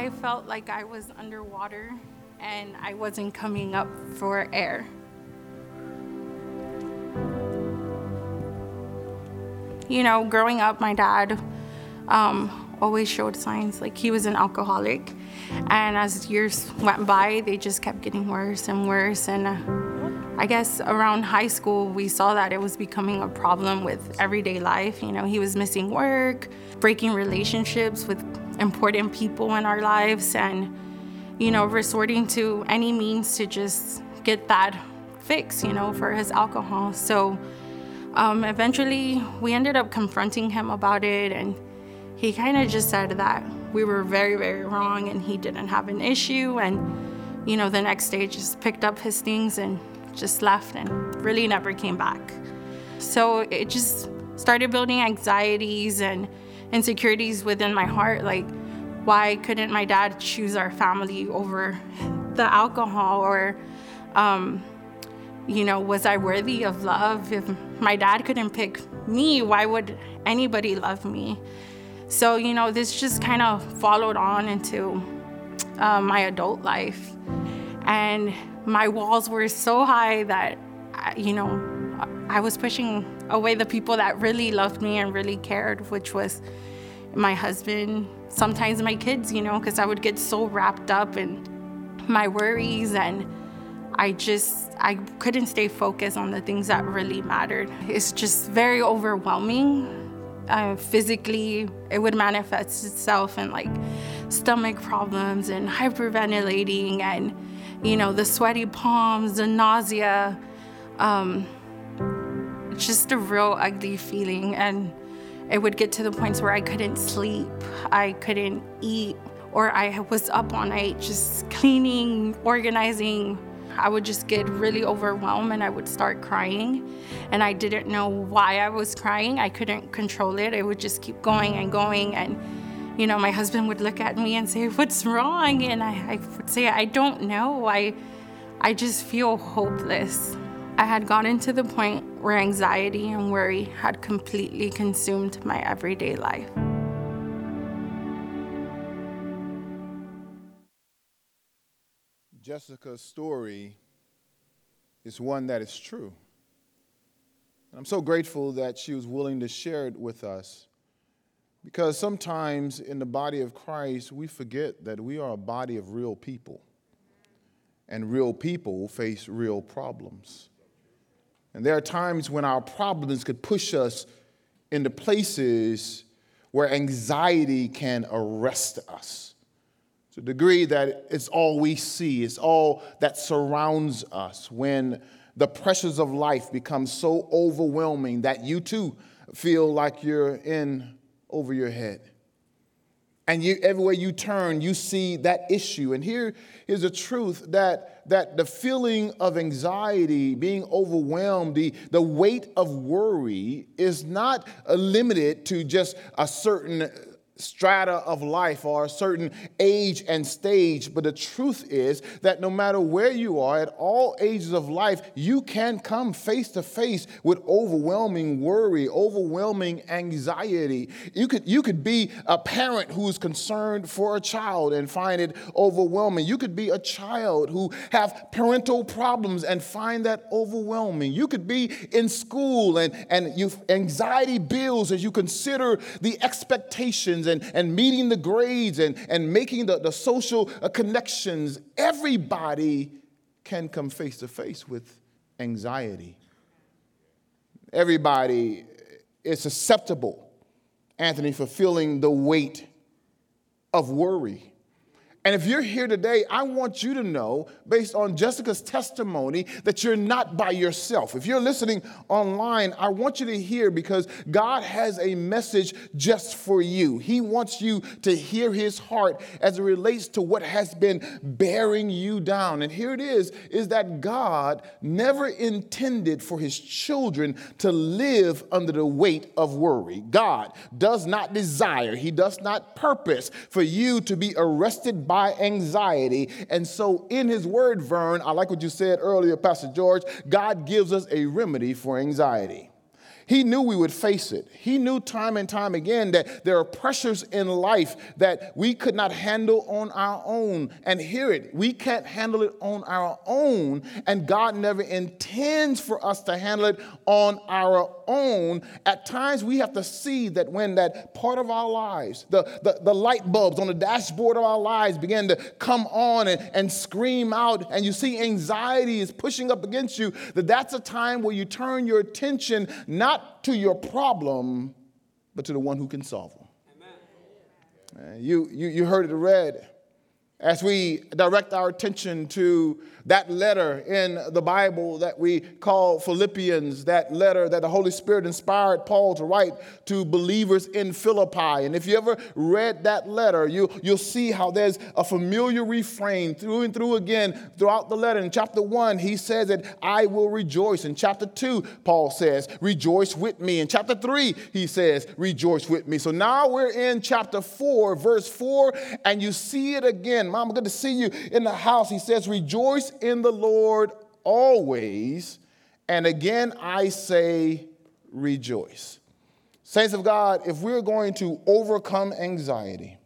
I felt like I was underwater and I wasn't coming up for air. You know, growing up, my dad um, always showed signs like he was an alcoholic. And as years went by, they just kept getting worse and worse. And uh, I guess around high school, we saw that it was becoming a problem with everyday life. You know, he was missing work, breaking relationships with important people in our lives, and, you know, resorting to any means to just get that fix, you know, for his alcohol. So um, eventually, we ended up confronting him about it, and he kind of just said that we were very, very wrong and he didn't have an issue. And, you know, the next day just picked up his things and just left and really never came back. So it just started building anxieties and insecurities within my heart. Like, why couldn't my dad choose our family over the alcohol? Or, um, you know, was I worthy of love? If my dad couldn't pick me, why would anybody love me? So, you know, this just kind of followed on into uh, my adult life. And my walls were so high that, you know, I was pushing away the people that really loved me and really cared, which was my husband, sometimes my kids, you know, because I would get so wrapped up in my worries and I just I couldn't stay focused on the things that really mattered. It's just very overwhelming uh, physically it would manifest itself in like stomach problems and hyperventilating and you know the sweaty palms the nausea um, just a real ugly feeling and it would get to the points where i couldn't sleep i couldn't eat or i was up all night just cleaning organizing I would just get really overwhelmed and I would start crying. And I didn't know why I was crying. I couldn't control it. It would just keep going and going. And, you know, my husband would look at me and say, What's wrong? And I, I would say, I don't know. I, I just feel hopeless. I had gotten to the point where anxiety and worry had completely consumed my everyday life. Jessica's story is one that is true. And I'm so grateful that she was willing to share it with us because sometimes in the body of Christ, we forget that we are a body of real people, and real people face real problems. And there are times when our problems could push us into places where anxiety can arrest us to the degree that it's all we see, it's all that surrounds us when the pressures of life become so overwhelming that you too feel like you're in over your head. And you, everywhere you turn, you see that issue. And here is the truth that, that the feeling of anxiety, being overwhelmed, the, the weight of worry is not limited to just a certain strata of life or a certain age and stage, but the truth is that no matter where you are, at all ages of life, you can come face to face with overwhelming worry, overwhelming anxiety. You could, you could be a parent who's concerned for a child and find it overwhelming. You could be a child who have parental problems and find that overwhelming. You could be in school and, and you anxiety builds as you consider the expectations and, and meeting the grades and, and making the, the social uh, connections, everybody can come face to face with anxiety. Everybody is susceptible, Anthony, for feeling the weight of worry and if you're here today, I want you to know, based on Jessica's testimony, that you're not by yourself. If you're listening online, I want you to hear because God has a message just for you. He wants you to hear his heart as it relates to what has been bearing you down. And here it is is that God never intended for his children to live under the weight of worry. God does not desire, he does not purpose for you to be arrested by anxiety. And so, in His Word, Vern, I like what you said earlier, Pastor George, God gives us a remedy for anxiety. He knew we would face it. He knew time and time again that there are pressures in life that we could not handle on our own. And hear it, we can't handle it on our own, and God never intends for us to handle it on our own. At times, we have to see that when that part of our lives, the, the, the light bulbs on the dashboard of our lives begin to come on and, and scream out, and you see anxiety is pushing up against you, that that's a time where you turn your attention not to your problem, but to the one who can solve them. You, you, you heard it read as we direct our attention to that letter in the Bible that we call Philippians, that letter that the Holy Spirit inspired Paul to write to believers in Philippi. And if you ever read that letter, you, you'll see how there's a familiar refrain through and through again throughout the letter. In chapter one, he says that I will rejoice. In chapter two, Paul says, rejoice with me. In chapter three, he says, rejoice with me. So now we're in chapter four, verse four, and you see it again. Mama, good to see you in the house. He says, rejoice in the Lord always. And again, I say, rejoice. Saints of God, if we're going to overcome anxiety,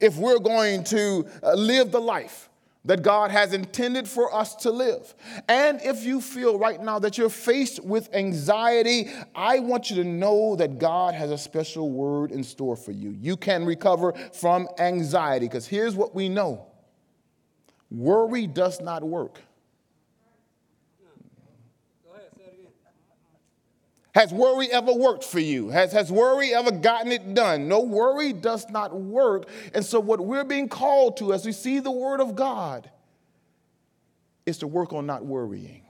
if we're going to uh, live the life that God has intended for us to live, and if you feel right now that you're faced with anxiety, I want you to know that God has a special word in store for you. You can recover from anxiety because here's what we know Worry does not work. Has worry ever worked for you? Has, has worry ever gotten it done? No, worry does not work. And so, what we're being called to as we see the Word of God is to work on not worrying.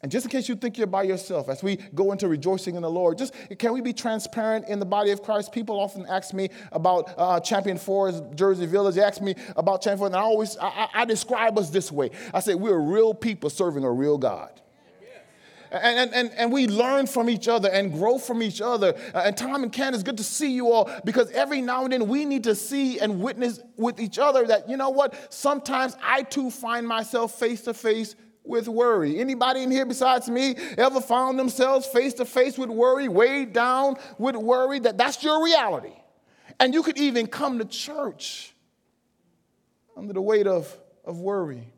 And just in case you think you're by yourself, as we go into rejoicing in the Lord, just can we be transparent in the body of Christ? People often ask me about uh, Champion Forest, Jersey Village. They ask me about Champion Forest, and I always I, I describe us this way. I say we're real people serving a real God. And, and, and we learn from each other and grow from each other. Uh, and Tom and Ken, it's good to see you all because every now and then we need to see and witness with each other that, you know what, sometimes I too find myself face to face with worry. Anybody in here besides me ever found themselves face to face with worry, weighed down with worry? That that's your reality. And you could even come to church under the weight of, of worry.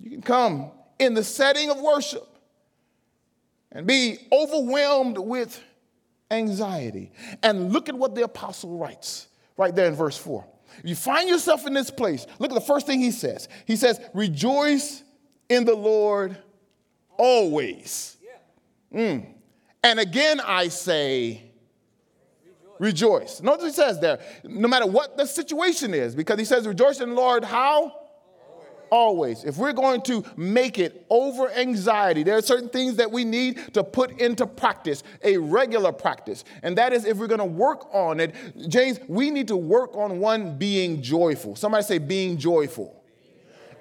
You can come in the setting of worship and be overwhelmed with anxiety. And look at what the apostle writes right there in verse 4. If you find yourself in this place, look at the first thing he says. He says, Rejoice in the Lord always. Mm. And again, I say, rejoice. Notice he says there, no matter what the situation is, because he says, rejoice in the Lord, how? Always. If we're going to make it over anxiety, there are certain things that we need to put into practice, a regular practice. And that is if we're going to work on it, James, we need to work on one being joyful. Somebody say, being joyful.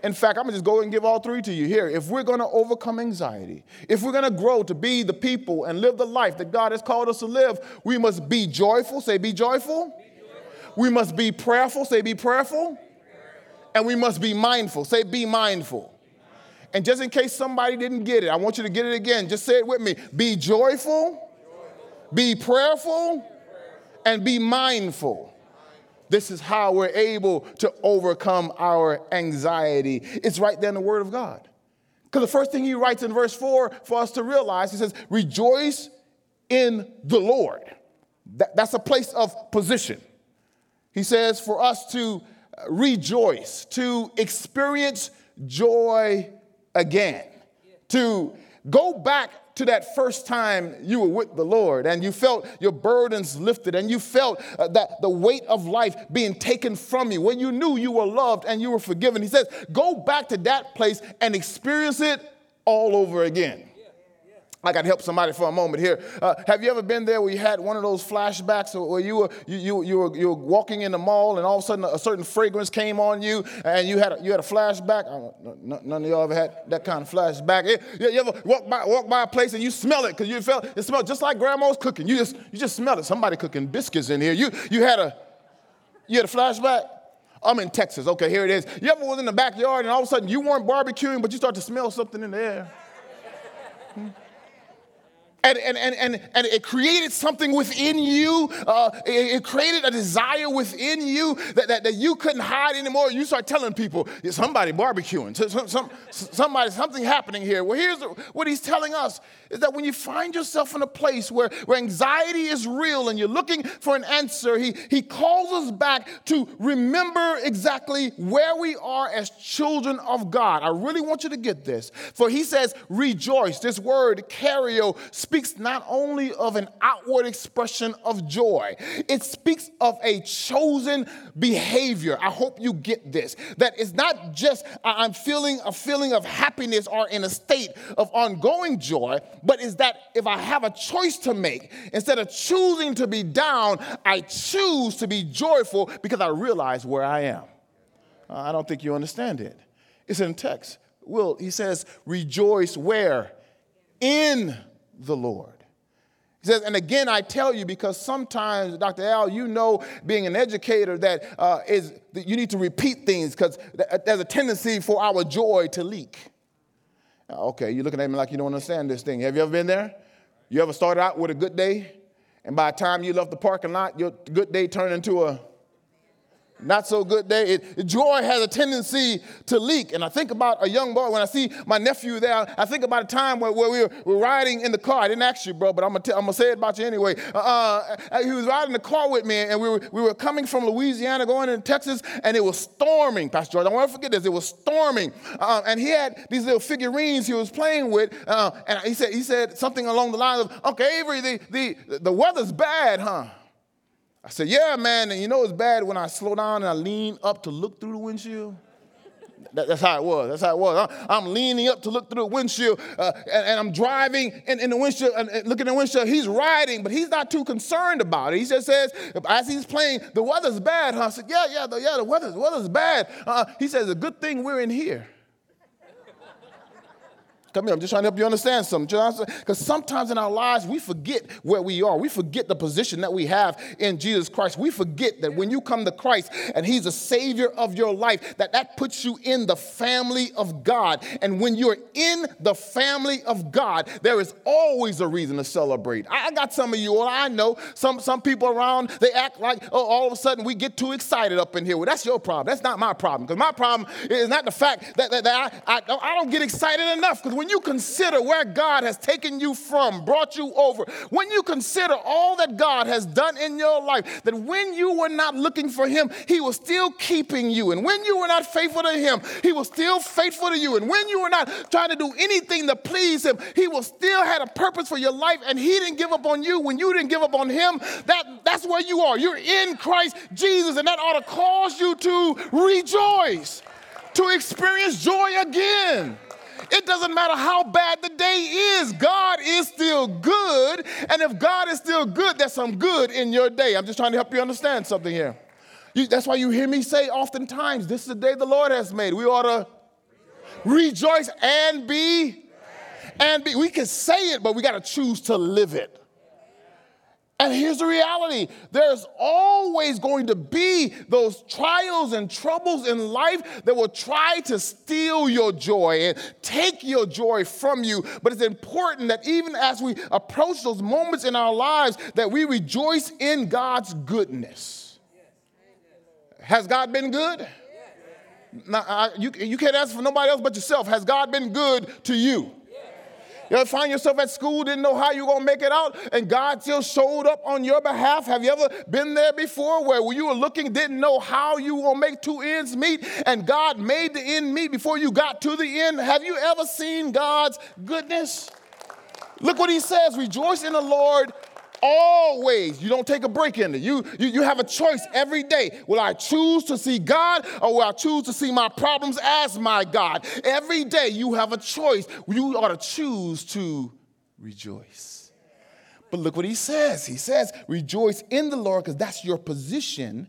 In fact, I'm gonna just go and give all three to you here. If we're gonna overcome anxiety, if we're gonna grow to be the people and live the life that God has called us to live, we must be joyful. Say, be joyful. Be joyful. We must be prayerful. Say, be prayerful. be prayerful. And we must be mindful. Say, be mindful. And just in case somebody didn't get it, I want you to get it again. Just say it with me. Be joyful, be prayerful, and be mindful. This is how we're able to overcome our anxiety. It's right there in the Word of God. Because the first thing he writes in verse 4 for us to realize, he says, Rejoice in the Lord. That, that's a place of position. He says, For us to rejoice, to experience joy again, to go back to that first time you were with the Lord and you felt your burdens lifted and you felt uh, that the weight of life being taken from you when you knew you were loved and you were forgiven. He says, go back to that place and experience it all over again. I got to help somebody for a moment here. Uh, have you ever been there where you had one of those flashbacks where you were, you, you, you, were, you were walking in the mall and all of a sudden a certain fragrance came on you and you had a, you had a flashback? none of y'all ever had that kind of flashback. You, ever walk by, walk by a place and you smell it because you felt it smelled just like grandma's cooking. You just, you just smelled it. Somebody cooking biscuits in here. You, you, had a, you had a flashback? I'm in Texas. Okay, here it is. You ever was in the backyard and all of a sudden you weren't barbecuing, but you start to smell something in the air? Hmm? And, and, and, and, and it created something within you. Uh, it, it, created a desire within you that, that, that, you couldn't hide anymore. You start telling people, somebody barbecuing, some, some, somebody, something happening here. Well, here's what he's telling us is that when you find yourself in a place where, where anxiety is real and you're looking for an answer, he, he calls us back to remember exactly where we are as children of God. I really want you to get this. For he says, rejoice. This word, chairo, speaks not only of an outward expression of joy, it speaks of a chosen behavior. I hope you get this. That it's not just I'm feeling a feeling of happiness or in a state of ongoing joy, but is that if I have a choice to make, instead of choosing to be down, I choose to be joyful because I realize where I am. Uh, I don't think you understand it. It's in text. Will, he says, rejoice where? In the Lord. He says, and again, I tell you because sometimes, Dr. Al, you know, being an educator, that uh, is that you need to repeat things because there's a tendency for our joy to leak. Okay, you're looking at me like you don't understand this thing. Have you ever been there? You ever started out with a good day, and by the time you left the parking lot, your good day turned into a not so good day. It, joy has a tendency to leak. And I think about a young boy, when I see my nephew there, I think about a time where, where we were, were, riding in the car. I didn't ask you, bro, but I'm going to say it about you anyway. Uh, uh, he was riding the car with me, and we were, we were coming from Louisiana going into Texas, and it was storming, Pastor George. I won't forget this. It was storming. Uh, and he had these little figurines he was playing with, uh, and he said, he said something along the lines of, Uncle Averri, the, the, the weather's bad, huh? I said, Yeah, man, and you know it's bad when I slow down and I lean up to look through the windshield? That, that's how it was. That's how it was. I'm leaning up to look through the windshield, uh, and, and, I'm driving in, in the windshield, and, and looking in the windshield. He's riding, but he's not too concerned about it. He just says, as he's playing, the weather's bad. Huh? I said, Yeah, yeah, the, yeah, the weather's, the weather's bad. Uh, he says, A good thing we're in here. Come here, I'm just trying to help you understand something. Because sometimes in our lives, we forget where we are. We forget the position that we have in Jesus Christ. We forget that when you come to Christ and He's a Savior of your life, that that puts you in the family of God. And when you're in the family of God, there is always a reason to celebrate. I got some of you, well, I know some, some people around, they act like, oh, all of a sudden we get too excited up in here. Well, that's your problem. That's not my problem. Because my problem is not the fact that, that, that I, I, I don't get excited enough. Because when you consider where God has taken you from, brought you over, when you consider all that God has done in your life, that when you were not looking for Him, He was still keeping you. And when you were not faithful to Him, He was still faithful to you. And when you were not trying to do anything to please Him, He was still had a purpose for your life and He didn't give up on you when you didn't give up on Him. That, that's where you are. You're in Christ Jesus, and that ought to cause you to rejoice, to experience joy again. It doesn't matter how bad the day is, God is still good. And if God is still good, there's some good in your day. I'm just trying to help you understand something here. You, that's why you hear me say oftentimes, This is the day the Lord has made. We ought to rejoice, rejoice and be. And be. We can say it, but we got to choose to live it. And here's the reality there's always going to be those trials and troubles in life that will try to steal your joy and take your joy from you. But it's important that even as we approach those moments in our lives, that we rejoice in God's goodness. Has God been good? Now, I, you, you can't answer for nobody else but yourself. Has God been good to you? You ever find yourself at school, didn't know how you were going to make it out, and God still showed up on your behalf? Have you ever been there before where you were looking, didn't know how you were going to make two ends meet, and God made the end meet before you got to the end? Have you ever seen God's goodness? Look what he says rejoice in the Lord Always. You don't take a break in it. You, you, you have a choice every day. Will I choose to see God or will I choose to see my problems as my God? Every day you have a choice. You ought to choose to rejoice. But look what he says. He says, rejoice in the Lord because that's your position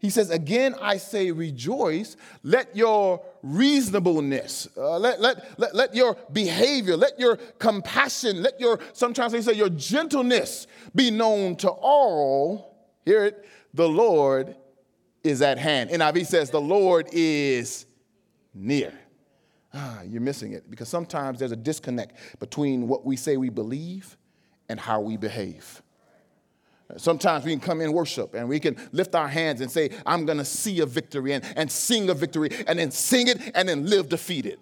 he says, Again, I say rejoice. Let your reasonableness, uh, let, let, let, let your behavior, let your compassion, let your, sometimes they say, your gentleness be known to all. Hear it, the Lord is at hand. NIV says, The Lord is near. Ah, you're missing it because sometimes there's a disconnect between what we say we believe and how we behave. Sometimes we can come in worship and we can lift our hands and say, I'm gonna see a victory and, and sing a victory and then sing it and then live defeated.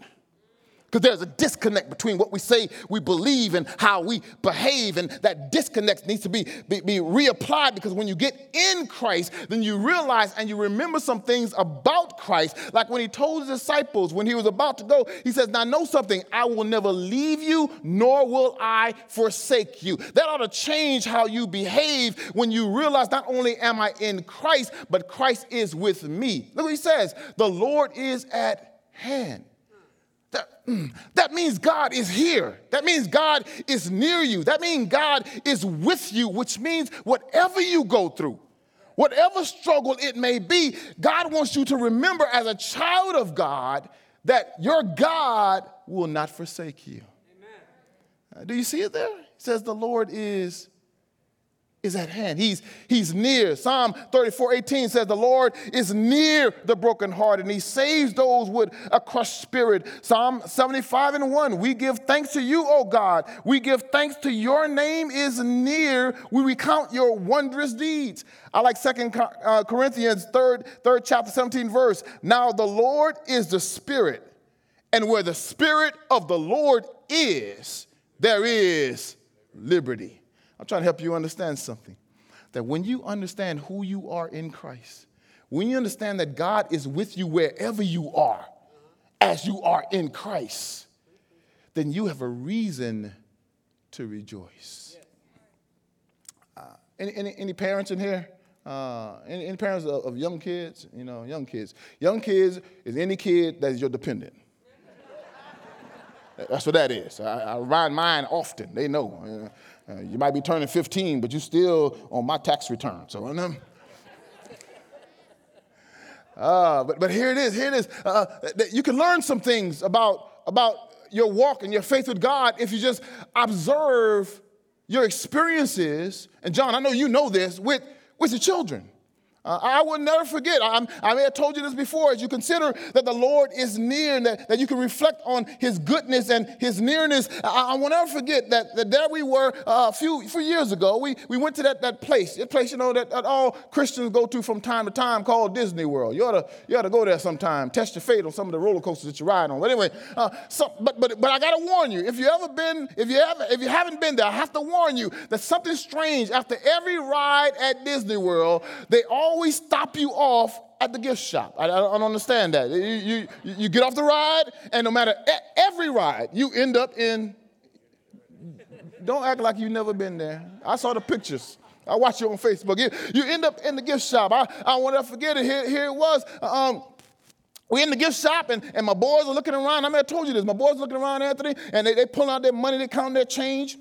Because there's a disconnect between what we say we believe and how we behave, and that disconnect needs to be, be, be, reapplied because when you get in Christ, then you realize and you remember some things about Christ. Like when he told his disciples when he was about to go, he says, Now know something, I will never leave you, nor will I forsake you. That ought to change how you behave when you realize not only am I in Christ, but Christ is with me. Look what he says the Lord is at hand. That, mm, that means God is here. That means God is near you. That means God is with you, which means whatever you go through, whatever struggle it may be, God wants you to remember as a child of God that your God will not forsake you. Uh, do you see it there? It says, The Lord is is at hand. He's, he's near. Psalm 34 18 says, The Lord is near the brokenhearted, and He saves those with a crushed spirit. Psalm 75 and 1, we give thanks to you, O God. We give thanks to your name is near. We recount your wondrous deeds. I like Second uh, Corinthians 3rd, 3rd chapter 17 verse. Now the Lord is the Spirit, and where the Spirit of the Lord is, there is liberty. I'm trying to help you understand something. That when you understand who you are in Christ, when you understand that God is with you wherever you are, as you are in Christ, then you have a reason to rejoice. Uh, any, any, any, parents in here? Uh, any, any, parents of, of young kids? You know, young kids. Young kids is any kid that is your dependent. That's what that is. I, I remind mine often. They know. Uh, you might be turning 15, but you're still on my tax return. So, uh, but, but here it is. Here it is. Uh, you can learn some things about, about your walk and your faith with God if you just observe your experiences. And John, I know you know this with, with your children. Uh, I will never forget. I'm, i may have told you this before. As you consider that the Lord is near and that, that you can reflect on His goodness and His nearness, I, I will never forget that, that there we were uh, a few, few years ago. We, we went to that, that place, a place you know that, that all Christians go to from time to time called Disney World. You ought to, you ought to go there sometime, test your fate on some of the roller coasters that you ride on. But anyway, uh, so, but, but, but I got to warn you if you ever been, if you, ever, if you haven't been there, I have to warn you that something strange after every ride at Disney World, they always always stop you off at the gift shop. I, I don't understand that. You, you, you get off the ride, and no matter every ride, you end up in. Don't act like you've never been there. I saw the pictures. I watched you on Facebook. You, you end up in the gift shop. I, I won't ever forget it. Here, here it was. Um, we in the gift shop, and, and my boys are looking around. I mean, I told you this. My boys are looking around, Anthony, and they, they pull out their money, they count their change.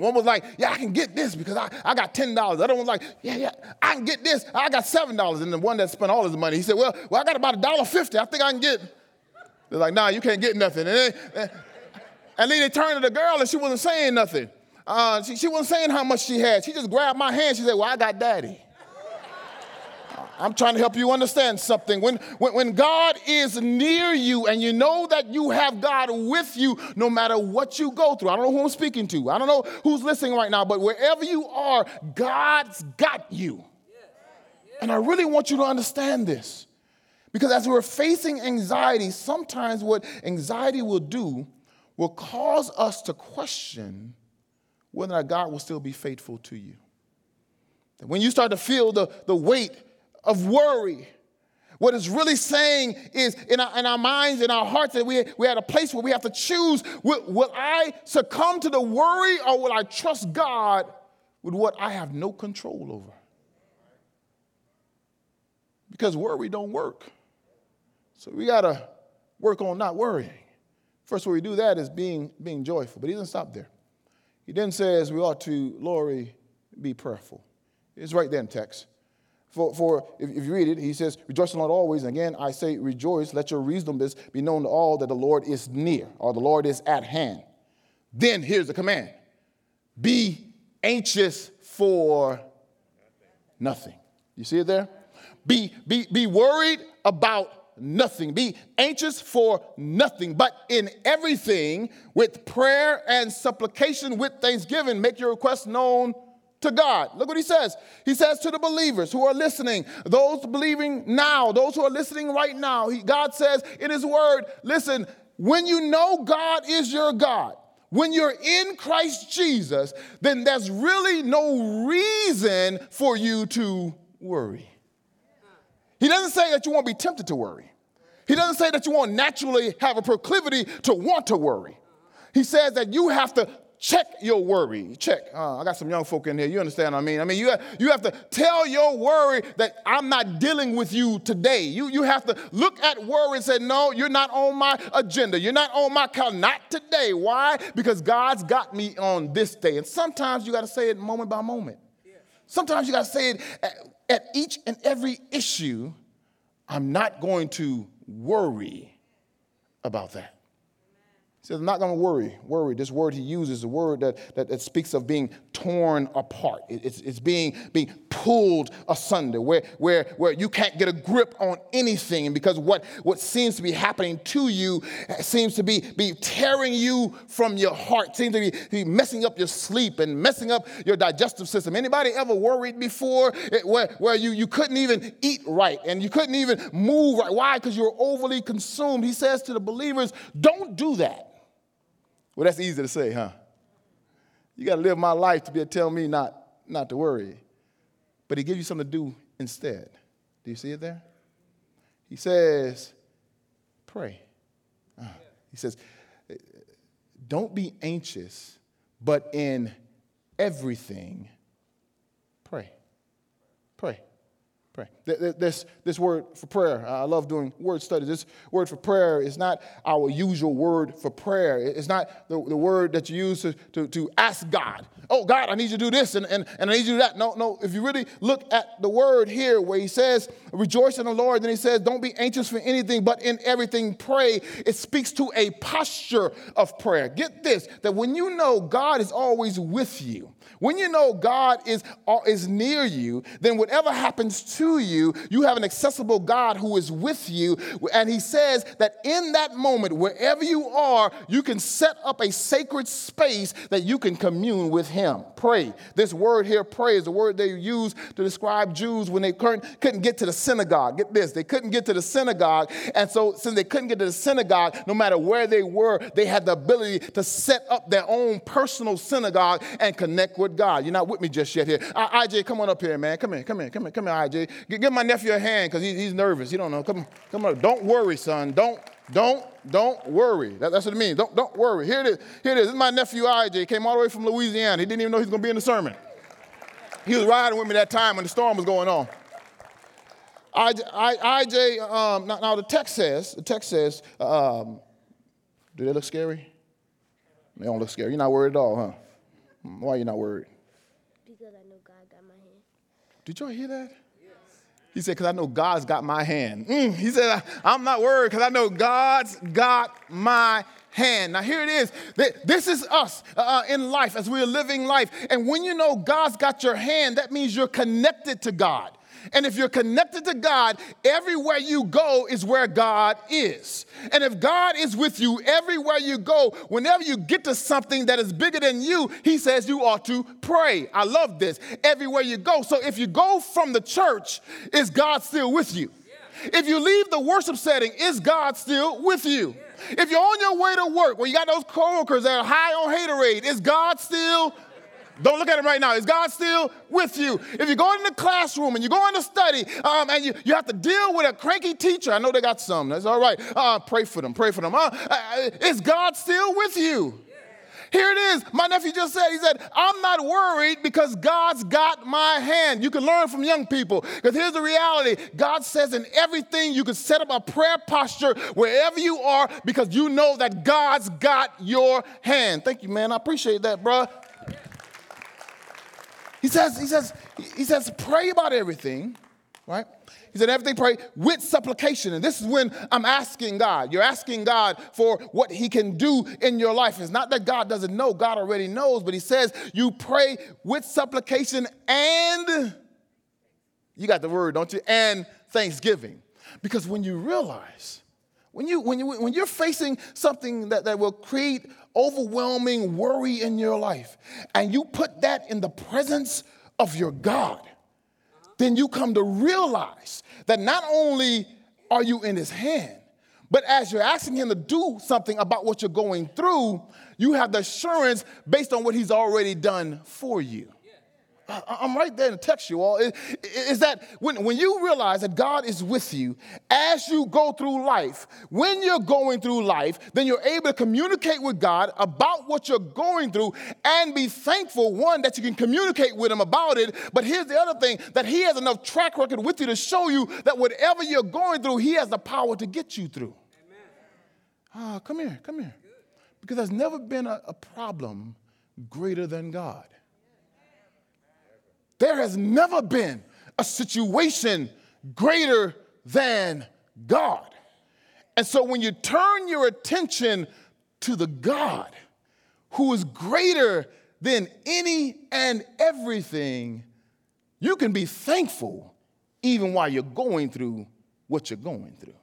One was like, yeah, I can get this because I, I got $10. The other one was like, yeah, yeah, I can get this. I got $7. And the one that spent all his money, he said, well, well I got about $1.50. I think I can get. They're like, nah, you can't get nothing. And then, and then they turned to the girl and she wasn't saying nothing. Uh, she, she wasn't saying how much she had. She just grabbed my hand. She said, well, I got daddy. I'm trying to help you understand something. When, when, when, God is near you and you know that you have God with you no matter what you go through, I don't know who I'm speaking to, I don't know who's listening right now, but wherever you are, God's got you. And I really want you to understand this. Because as we're facing anxiety, sometimes what anxiety will do will cause us to question whether or not God will still be faithful to you. When you start to feel the, the weight of worry. What it's really saying is in our, in our minds, in our hearts, that we, we're at a place where we have to choose will, will I succumb to the worry or will I trust God with what I have no control over? Because worry don't work. So we got to work on not worrying. First way we do that is being, being joyful. But he doesn't stop there. He then says we ought to, Lori, be prayerful. It's right there in text. For, for if, if, you read it, he says, Rejoice in the Lord always. And again, I say, Rejoice, let your reasonableness be known to all that the Lord is near, or the Lord is at hand. Then here's the command Be anxious for nothing. You see it there? Be, be, be worried about nothing. Be anxious for nothing, but in everything with prayer and supplication with thanksgiving, make your requests known to God. Look what he says. He says to the believers who are listening, those believing now, those who are listening right now, he, God says in his word, listen, when you know God is your God, when you're in Christ Jesus, then there's really no reason for you to worry. He doesn't say that you won't be tempted to worry. He doesn't say that you won't naturally have a proclivity to want to worry. He says that you have to check your worry. Check. Uh, I got some young folk in here. You understand what I mean? I mean, you have, you have to tell your worry that I'm not dealing with you today. You, you have to look at worry and say, no, you're not on my agenda. You're not on my calendar. Not today. Why? Because God's got me on this day. And sometimes you got to say it moment by moment. Sometimes you got to say it at, at each and every issue. I'm not going to worry about that. Says, I'm not going to worry. Worry. This word he uses is a word that, that, that, speaks of being torn apart. It's, it's being, being pulled asunder, where, where, where you can't get a grip on anything because what, what seems to be happening to you seems to be, be tearing you from your heart, seems to be, be messing up your sleep and messing up your digestive system. Anybody ever worried before where, where you, you couldn't even eat right and you couldn't even move right? Why? Because you were overly consumed. He says to the believers, don't do that. Well, that's easy to say, huh? You got to live my life to be able to tell me not, not to worry. But he gives you something to do instead. Do you see it there? He says, pray. Uh, he says, don't be anxious, but in everything, pray. Pray. Pray. This, this word for prayer, I love doing word studies. This word for prayer is not our usual word for prayer. It's not the, the word that you use to, to, to ask God, oh, God, I need you to do this and, and, and I need you to do that. No, no. If you really look at the word here where he says, rejoice in the Lord, then he says, don't be anxious for anything, but in everything pray, it speaks to a posture of prayer. Get this, that when you know God is always with you, when you know God is, uh, is near you, then whatever happens to you, you have an accessible God who is with you. And He says that in that moment, wherever you are, you can set up a sacred space that you can commune with Him. Pray. This word here, pray, is the word they use to describe Jews when they couldn't get to the synagogue. Get this, they couldn't get to the synagogue. And so, since they couldn't get to the synagogue, no matter where they were, they had the ability to set up their own personal synagogue and connect with God. You're not with me just yet here. I, IJ, come on up here, man. Come here, come here, come here, come here, IJ. Give my nephew a hand because he, he's nervous. He don't know. Come, come on. Don't worry, son. Don't, don't, don't worry. That, that's what it means. Don't, don't worry. Here it is. Here it is. This is my nephew IJ. He came all the way from Louisiana. He didn't even know he was going to be in the sermon. He was riding with me that time when the storm was going on. IJ, I, IJ um, now, now, the text says, the text says, um, do they look scary? They don't look scary. You're not worried at all, huh? Why are you not worried? Because I know God got my hand. Did y'all hear that? He said, because I know God's got my hand. Mm, he said, I'm not worried because I know God's got my hand. Now, here it is. This is us uh, uh, in life as we're living life. And when you know God's got your hand, that means you're connected to God. And if you're connected to God, everywhere you go is where God is. And if God is with you everywhere you go, whenever you get to something that is bigger than you, He says you ought to pray. I love this. Everywhere you go. So if you go from the church, is God still with you? If you leave the worship setting, is God still with you? If you're on your way to work, where you got those coworkers that are high on haterade, is God still don't look at him right now. Is God still with you? If you go in the classroom and you go in the study um, and you, you have to deal with a cranky teacher, I know they got some. That's all right. Uh, pray for them. Pray for them. Uh, uh, is God still with you? Here it is. My nephew just said, he said, I'm not worried because God's got my hand. You can learn from young people. Because here's the reality God says in everything, you can set up a prayer posture wherever you are because you know that God's got your hand. Thank you, man. I appreciate that, bro. He says, he says, he says, pray about everything, right? He said, everything pray with supplication. And this is when I'm asking God. You're asking God for what He can do in your life. It's not that God doesn't know, God already knows, but He says, you pray with supplication and, you got the word, don't you? And thanksgiving. Because when you realize, when, you, when, you, when you're facing something that, that will create overwhelming worry in your life, and you put that in the presence of your God, then you come to realize that not only are you in his hand, but as you're asking him to do something about what you're going through, you have the assurance based on what he's already done for you. I'm right there to text you all. Is that when, when you realize that God is with you as you go through life, when you're going through life, then you're able to communicate with God about what you're going through and be thankful, one, that you can communicate with Him about it. But here's the other thing that He has enough track record with you to show you that whatever you're going through, He has the power to get you through. Ah, come here, come here. Because there's never been a, a problem greater than God. There has never been a situation greater than God. And so when you turn your attention to the God who is greater than any and everything, you can be thankful even while you're going through what you're going through.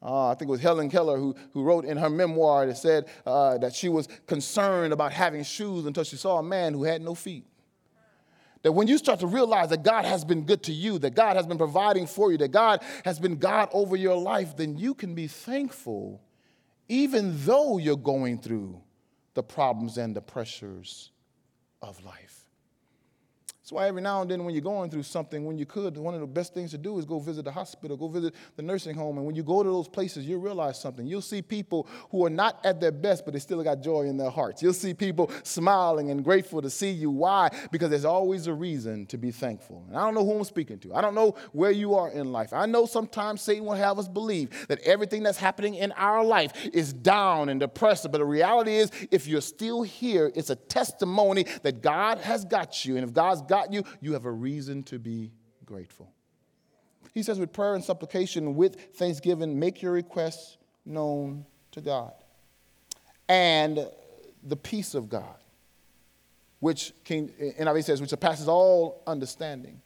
Uh, I think it was Helen Keller who, who wrote in her memoir that said uh, that she was concerned about having shoes until she saw a man who had no feet. That when you start to realize that God has been good to you, that God has been providing for you, that God has been God over your life, then you can be thankful even though you're going through the problems and the pressures of life. That's why every now and then, when you're going through something, when you could, one of the best things to do is go visit the hospital, go visit the nursing home. And when you go to those places, you'll realize something. You'll see people who are not at their best, but they still got joy in their hearts. You'll see people smiling and grateful to see you. Why? Because there's always a reason to be thankful. And I don't know who I'm speaking to. I don't know where you are in life. I know sometimes Satan will have us believe that everything that's happening in our life is down and depressed. But the reality is, if you're still here, it's a testimony that God has got you. And if God's got got you, you have a reason to be grateful. He says, with prayer and supplication, with thanksgiving, make your requests known to God. And the peace of God, which King NIV says, which surpasses all understanding,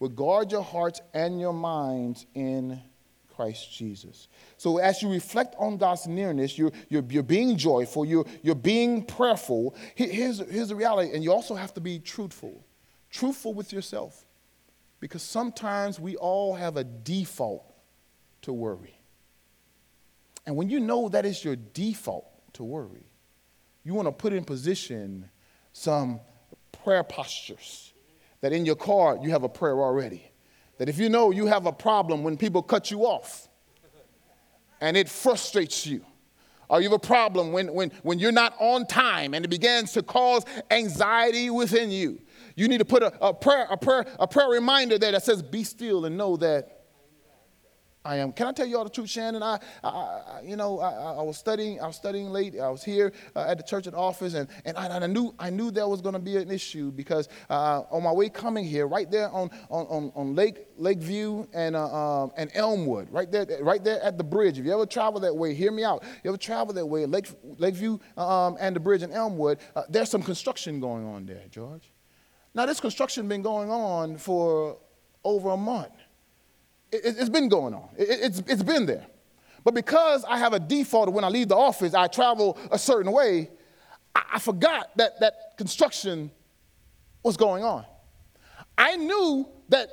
will guard your hearts and your minds in Christ Jesus. So as you reflect on God's nearness, you're, you're, you're being joyful, you're, you're being prayerful. Here's, here's the reality, and you also have to be truthful truthful with yourself. Because sometimes we all have a default to worry. And when you know that is your default to worry, you want to put in position some prayer postures. That in your car, you have a prayer already. That if you know you have a problem when people cut you off and it frustrates you, or you have a problem when, when, when you're not on time and it begins to cause anxiety within you, you need to put a, a, prayer, a, prayer, a prayer reminder there that says, Be still and know that I am. Can I tell you all the truth, Shannon? I, I, I you know, I, I, was studying. I was studying late. I was here uh, at the church at office, and, and I, I knew I knew there was going to be an issue because uh, on my way coming here, right there on on, on, on Lake Lakeview and uh, um, and Elmwood, right there, right there at the bridge. If you ever travel that way, hear me out. If you ever travel that way, Lake Lakeview um, and the bridge in Elmwood? Uh, there's some construction going on there, George. Now, this construction been going on for over a month. It, has been going on. It, it's, it's been there. But because I have a default when I leave the office, I travel a certain way, I, I forgot that that construction was going on. I knew that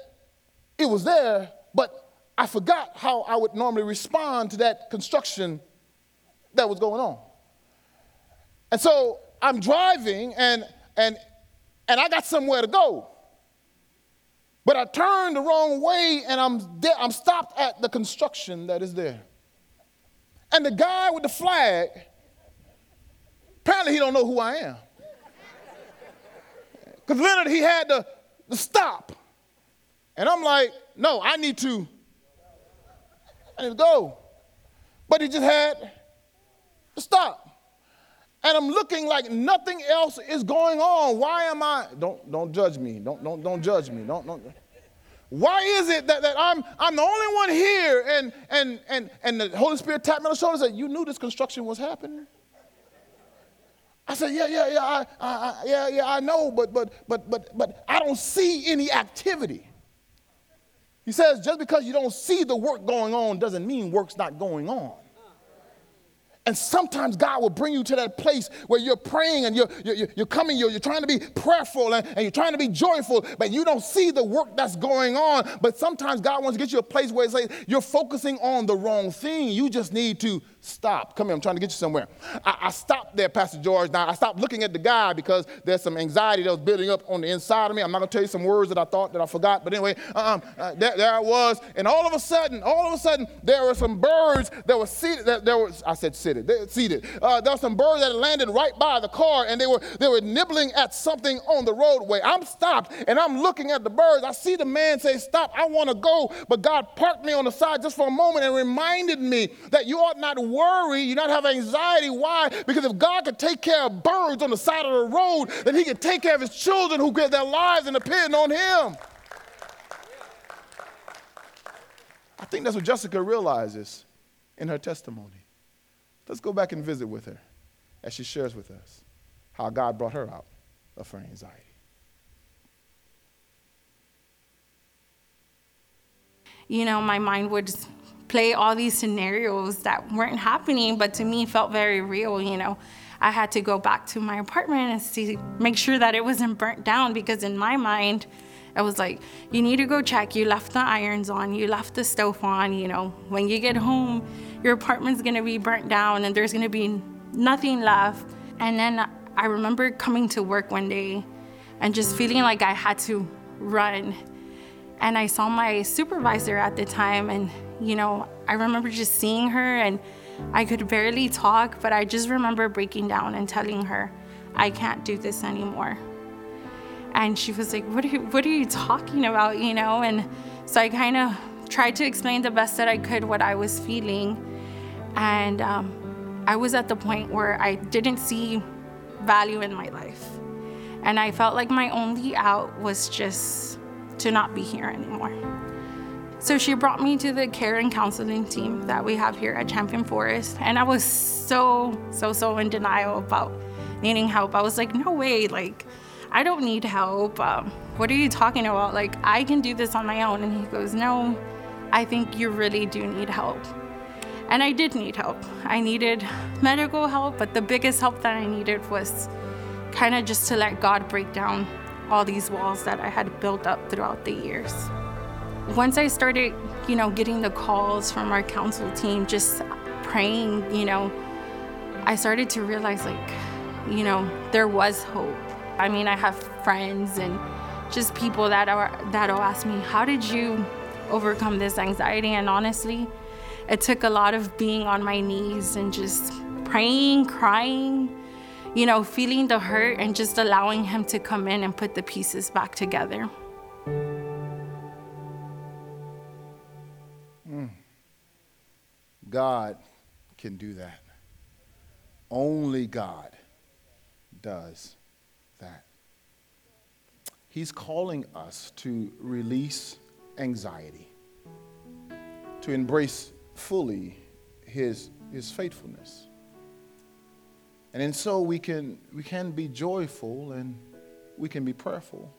it was there, but I forgot how I would normally respond to that construction that was going on. And so I'm driving, and, and and I got somewhere to go. But I turned the wrong way and I'm, de- I'm stopped at the construction that is there. And the guy with the flag, apparently he don't know who I am. Because Leonard, he had to, to stop. And I'm like, no, I need to, I need to go. But he just had to stop and I'm looking like nothing else is going on. Why am I? Don't, don't judge me. Don't, don't, don't judge me. Don't, don't. Why is it that, that I'm, I'm the only one here and, and, and, and the Holy Spirit tapped me on the shoulder and said, You knew this construction was happening? I said, Yeah, yeah, yeah, I, I, yeah, yeah, I know, but, but, but, but, but I don't see any activity. He says, just because you don't see the work going on doesn't mean work's not going on. And sometimes God will bring you to that place where you're praying and you're, you're, you're coming, you're, you're trying to be prayerful and, and you're trying to be joyful, but you don't see the work that's going on. But sometimes God wants to get you a place where it's like you're focusing on the wrong thing. You just need to stop. Come here, I'm trying to get you somewhere. I, I, stopped there, Pastor George. Now, I stopped looking at the guy because there's some anxiety that was building up on the inside of me. I'm not going to tell you some words that I thought that I forgot, but anyway, um, uh, there, there, I was. And all of a sudden, all of a sudden, there were some birds that were seated. That, there was, I said seated. They, seated. Uh, there were some birds that landed right by the car, and they were, they were nibbling at something on the roadway. I'm stopped, and I'm looking at the birds. I see the man say, stop, I want to go. But God parked me on the side just for a moment and reminded me that you ought not worry, you not have anxiety. Why? Because if God could take care of birds on the side of the road, then He can take care of His children who get their lives and depend on Him. I think that's what Jessica realizes in her testimony. Let's go back and visit with her as she shares with us how God brought her out of her anxiety. You know, my mind would play all these scenarios that weren't happening, but to me felt very real. You know, I had to go back to my apartment and see, make sure that it wasn't burnt down because in my mind, it was like, you need to go check. You left the irons on, you left the stove on. You know, when you get home, your apartment's gonna be burnt down and there's gonna be nothing left. And then I remember coming to work one day and just feeling like I had to run. And I saw my supervisor at the time, and you know, I remember just seeing her and I could barely talk, but I just remember breaking down and telling her, I can't do this anymore. And she was like, What are you, what are you talking about? You know? And so I kind of tried to explain the best that I could what I was feeling. And um, I was at the point where I didn't see value in my life. And I felt like my only out was just to not be here anymore. So she brought me to the care and counseling team that we have here at Champion Forest. And I was so, so, so in denial about needing help. I was like, no way, like, I don't need help. Um, what are you talking about? Like, I can do this on my own. And he goes, no, I think you really do need help. And I did need help. I needed medical help, but the biggest help that I needed was kind of just to let God break down all these walls that I had built up throughout the years once I started, you know, getting the calls from our council team, just praying, you know, I started to realize like, you know, there was hope. I mean, I have friends and just people that are that'll ask me, "How did you overcome this anxiety?" And honestly, it took a lot of being on my knees and just praying, crying, you know, feeling the hurt and just allowing him to come in and put the pieces back together. God can do that. Only God does that. He's calling us to release anxiety, to embrace fully his, his faithfulness. And in so we can, we can be joyful and we can be prayerful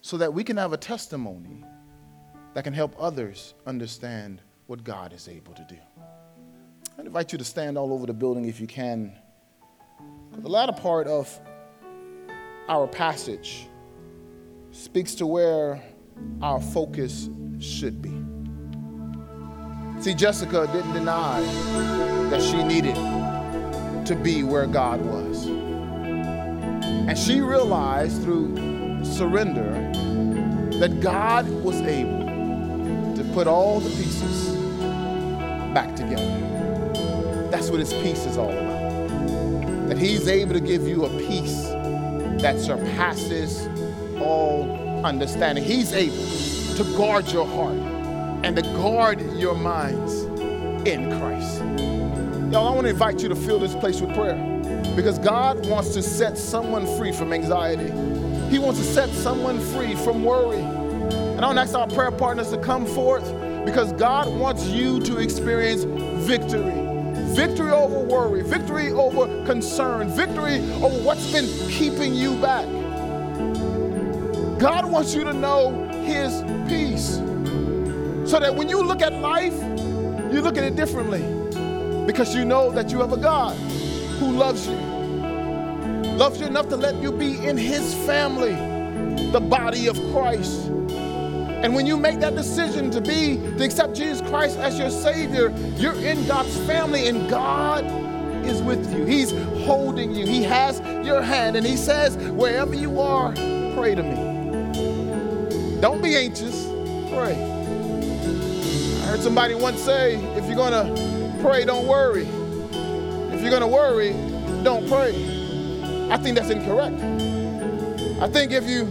so that we can have a testimony that can help others understand what God is able to do. I invite you to stand all over the building if you can. The latter part of our passage speaks to where our focus should be. See, Jessica didn't deny that she needed to be where God was. And she realized through surrender that God was able to put all the pieces What his peace is all about. That he's able to give you a peace that surpasses all understanding. He's able to guard your heart and to guard your minds in Christ. Y'all, I want to invite you to fill this place with prayer because God wants to set someone free from anxiety. He wants to set someone free from worry. And I want to ask our prayer partners to come forth because God wants you to experience victory. Victory over worry, victory over concern, victory over what's been keeping you back. God wants you to know His peace. So that when you look at life, you look at it differently because you know that you have a God who loves you. Loves you enough to let you be in his family, the body of Christ. And when you make that decision to be, to accept Jesus Christ as your Savior, you're in God's family and God is with you. He's holding you. He has your hand and He says, wherever you are, pray to me. Don't be anxious, pray. I heard somebody once say, if you're going to pray, don't worry. If you're going to worry, don't pray. I think that's incorrect. I think if you're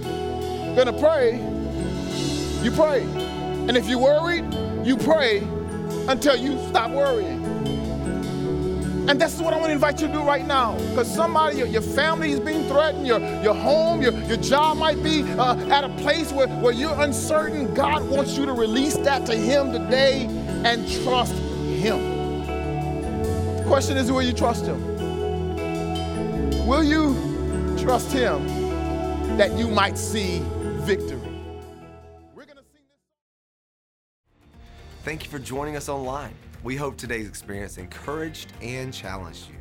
going to pray, you pray. And if you're worried, you pray until you stop worrying. And that's what I want to invite you to do right now. Because somebody, your, your, family is being threatened, your, your home, your, your job might be uh, at a place where, where you're uncertain. God wants you to release that to Him today and trust Him. The question is will you trust Him? Will you trust Him that you might see victory? Thank you for joining us online. We hope today's experience encouraged and challenged you.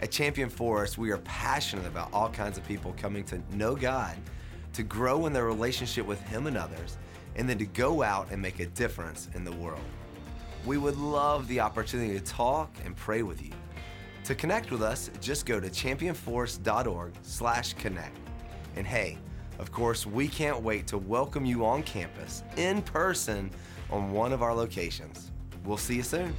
At Champion Forest, we are passionate about all kinds of people coming to know God, to grow in their relationship with Him and others, and then to go out and make a difference in the world. We would love the opportunity to talk and pray with you. To connect with us, just go to championforest.org/connect. And hey, of course, we can't wait to welcome you on campus in person on one of our locations. We'll see you soon.